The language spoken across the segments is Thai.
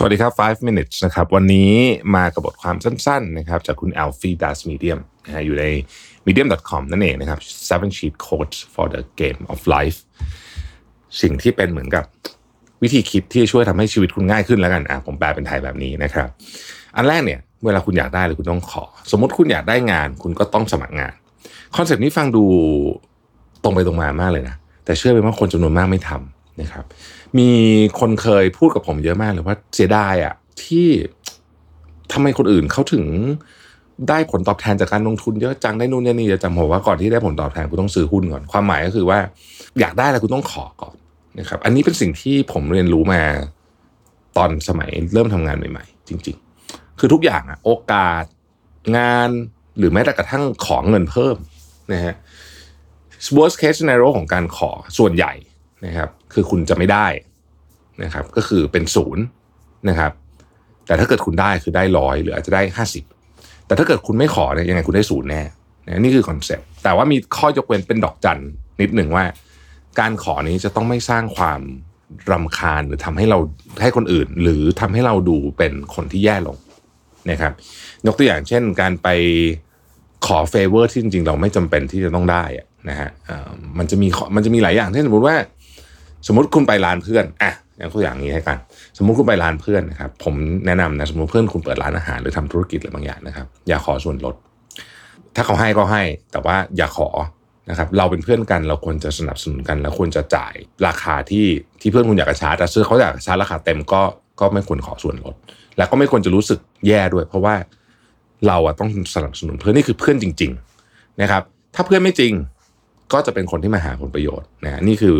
สวัสดีครับ 5 minutes นะครับ วันนี้มากับบทความสั้นๆนะครับจากคุณ Alfie Das Medium นะอยู่ใน medium.com นั่นเองนะครับ seven sheet codes for the game of life สิ่งที่เป็นเหมือนกับวิธีคิดที่ช่วยทำให้ชีวิตคุณง่ายขึ้นแล้วกันอะผมแปลเป็นไทยแบบนี้นะครับ อันแรกเนี่ย เวลาคุณอยากได้เลยคุณต้องขอ สมมติคุณอยากได้งาน คุณก็ต้องสมัครงาน คอนเซปต์นี้ฟังดูตรงไปตรงมามากเลยนะ แต่เชื่อไหมว่าคนจำนวนมากไม่ทำนะครับ มีคนเคยพูดกับผมเยอะมากเลยว่าเสียดายอะที่ทำไมคนอื่นเขาถึงได้ผลตอบแทนจากการลงทุนเยอะจังได้นู่นได้นี่เยอะจังผมว่าก่อนที่ได้ผลตอบแทนคุณต้องซื้อหุ้นก่อน ความหมายก็คือว่า อยากได้อะไรคุณต้องขอก่อนนะครับ อันนี้เป็นสิ่งที่ผมเรียนรู้มาตอนสมัยเริ่มทำงานใหม่ ๆ จริง ๆ คือทุกอย่างอะโอกาสงานหรือแม้แต่กระทั่งขอเงินเพิ่มนะฮะ worst case scenario ของการขอส่วนใหญ่ นะครับ คือคุณจะไม่ได้นะครับ ก็คือเป็นศูนย์นะครับ แต่ถ้าเกิดคุณได้คือได้ร้อยหรืออาจจะได้ห้าสิบแต่ถ้าเกิดคุณไม่ขอเนี่ยยังไงคุณได้ศูนย์แน่นี่คือคอนเซ็ปต์แต่ว่ามีข้อยกเว้นเป็นดอกจันนิดหนึ่งว่า การขอนี้จะต้องไม่สร้างความรำคาญหรือทำให้เราให้คนอื่น หรือทำให้เราดูเป็นคนที่แย่ลงนะครับ ยกตัวอย่างเช่น การไปขอ favor ที่จริงๆ เราไม่จำเป็นที่จะต้องได้นะฮะมันจะมีมันจะมีหลายอย่างเช่นสมมติว่า สมมติคุณไปร้านเพื่อนอะอย่างตัวอย่างนี้ให้กัน สมมติคุณไปร้านเพื่อนนะครับ ผมแนะนำนะสมมติเพื่อนคุณเปิดร้านอาหารหรือทำธุรกิจอะไรบางอย่างนะครับ อย่าขอส่วนลด ถ้าเขาให้ก็ให้ แต่ว่าอย่าขอนะครับเราเป็นเพื่อนกันเราควรจะสนับสนุนกันเราควรจะจ่ายราคาที่ที่เพื่อนคุณอยากจะชาร์จแต่ซื้อเขาอยากชาร์จราคาเต็มก็ก็ไม่ควรขอส่วนลด แล้วก็ไม่ควรจะรู้สึกแย่ด้วย เพราะว่าเราอะต้องสนับสนุนเพื่อนนี่คือเพื่อนจริง ๆนะครับ ถ้าเพื่อนไม่จริงก็จะเป็นคนที่มาหาผลประโยชน์นะนี่คือ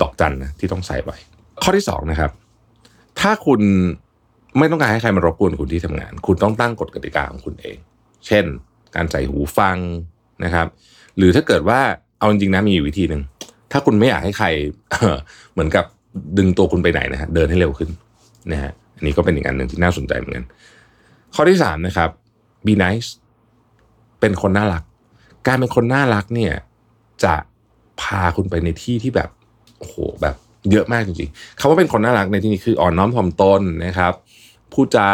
ดอกจันนะที่ต้องใส่ไว้ข้อที่สองนะครับ ถ้าคุณไม่ต้องการให้ใครมารบกวนคุณที่ทำงาน คุณต้องตั้งกฎกติกาของคุณเอง เช่น การใส่หูฟังนะครับ หรือถ้าเกิดว่าเอาจริงๆนะมีอยู่วิธีหนึ่งถ้าคุณไม่อยากให้ใครเหมือนกับดึงตัวคุณไปไหนนะฮะเดินให้เร็วขึ้นนะฮะอันนี้ก็เป็นอีกอันหนึ่งที่น่าสนใจเหมือนกันข้อที่สามนะครับ be nice เป็นคนน่ารัก การเป็นคนน่ารักเนี่ยจะพาคุณไปในที่ที่แบบ โอ้โหแบบเยอะมากจริงๆคำว่าเป็นคนน่ารักในที่นี้คืออ่อนน้อมถ่อมตนนะครับพูดจา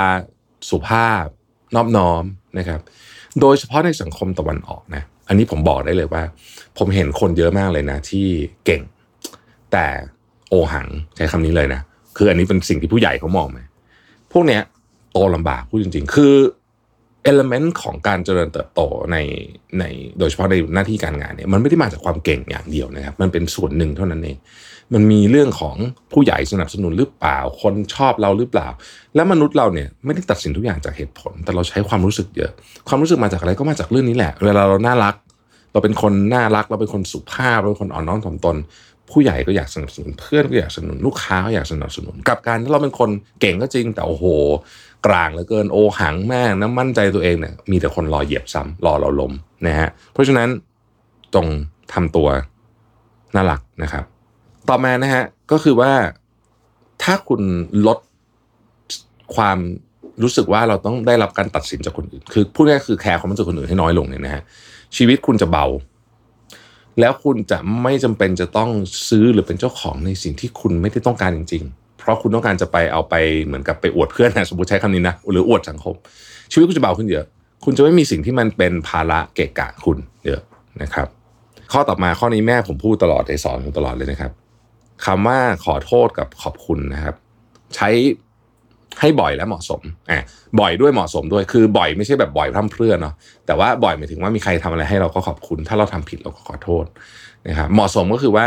สุภาพนอบน้อมนะครับ โดยเฉพาะในสังคมตะวันออกนะ อันนี้ผมบอกได้เลยว่า ผมเห็นคนเยอะมากเลยนะ ที่เก่ง แต่โอหังใช้คำนี้เลยนะ คืออันนี้เป็นสิ่งที่ผู้ใหญ่เขามองไหมพวกเนี้ยโตลำบากพูดจริง ๆ คือ เอลเมนต์ของการเจริญเติบโตในในโดยเฉพาะในหน้าที่การงานเนี่ยมันไม่ได้มาจากความเก่งอย่างเดียวนะครับ มันเป็นส่วนหนึ่งเท่านั้นเอง มันมีเรื่องของผู้ใหญ่สนับสนุนหรือเปล่า คนชอบเราหรือเปล่า และมนุษย์เราเนี่ยไม่ได้ตัดสินทุกอย่างจากเหตุผล แต่เราใช้ความรู้สึกเยอะ ความรู้สึกมาจากอะไรก็มาจากเรื่องนี้แหละ เวลาเราน่ารัก เราเป็นคนน่ารัก เราเป็นคนสุภาพเราเป็นคนอ่อนน้อมถ่อมตน ผู้ใหญ่ก็อยากสนับสนุนเพื่อนก็อยากสนับสนุนลูกค้าก็อยากสนับสนุนกับการที่เราเป็นคนเก่งก็จริงแต่โอ้โห กลางเหลือเกินโอหังแม่งน้ำมั่นใจตัวเองเนี่ยมีแต่คนรอเหยียบซ้ำรอเราล้มนะฮะเพราะฉะนั้นจงทำตัวน่ารักนะครับ ต่อมานะฮะก็คือว่าถ้าคุณลดความรู้สึกว่าเราต้องได้รับการตัดสินจากคนอื่น คือพูดง่ายคือแคร์ความรู้สึกคนอื่นให้น้อยลงเนี่ยนะฮะชีวิตคุณจะเบา แล้วคุณจะไม่จำเป็นจะต้องซื้อหรือเป็นเจ้าของในสิ่งที่คุณไม่ได้ต้องการจริง ๆ เพราะคุณต้องการจะไปเอาไปเหมือนกับไปอวดเพื่อนนะสมมติใช้คำนี้นะหรืออวดสังคม ชีวิตคุณจะเบาขึ้นเยอะ คุณจะไม่มีสิ่งที่มันเป็นภาระเกะกะคุณเยอะนะครับ ข้อต่อมาข้อนี้แม่ผมพูดตลอดในสอนผมตลอดเลยนะครับคำว่าขอโทษกับขอบคุณนะครับ ใช้ ให้บ่อยและเหมาะสมอะบ่อยด้วยเหมาะสมด้วยคือบ่อยไม่ใช่แบบบ่อยพร่ำเพรื่อเนาะแต่ว่าบ่อยหมายถึงว่ามีใครทำอะไรให้เราก็ขอบคุณ ถ้าเราทำผิดเราก็ขอโทษนะครับเหมาะสมก็คือว่า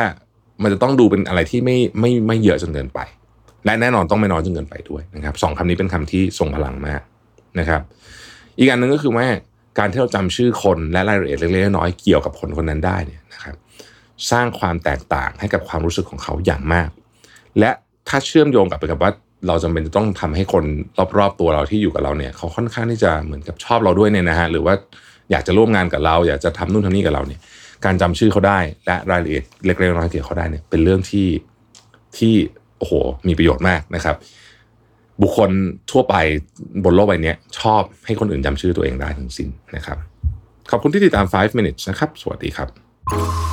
มันจะต้องดูเป็นอะไรที่ไม่ไม่ไม่เยอะจนเกินไป และแน่นอนต้องไม่น้อยจนเกินไปด้วยนะครับสองคำนี้เป็นคำที่ทรงพลังมากนะครับ อีกอันหนึ่งก็คือว่าการที่เราจำชื่อคนและรายละเอียดเล็กๆน้อยๆเกี่ยวกับคนคนนั้นได้เนี่ยนะครับสร้างความแตกต่างให้กับความรู้สึกของเขาอย่างมาก และถ้าเชื่อมโยงกับไปกับว่า เราจำเป็นจะต้องทำให้คนรอบๆตัวเราที่อยู่กับเราเนี่ยเขาค่อนข้างที่จะเหมือนกับชอบเราด้วยเนี่ยนะฮะหรือว่าอยากจะร่วมงานกับเรา อยากจะทำนู่นทำนี่กับเราเนี่ย การจำชื่อเขาได้และรายละเอียดเล็กๆน้อยๆเกี่ยวกับเขาได้เนี่ยเป็นเรื่องที่ที่โอ้โหมีประโยชน์มากนะครับ บุคคลทั่วไปบนโลกใบนี้ชอบให้คนอื่นจำชื่อตัวเองได้ทั้งสิ้นนะครับ ขอบคุณที่ติดตาม 5 minutes นะครับ สวัสดีครับ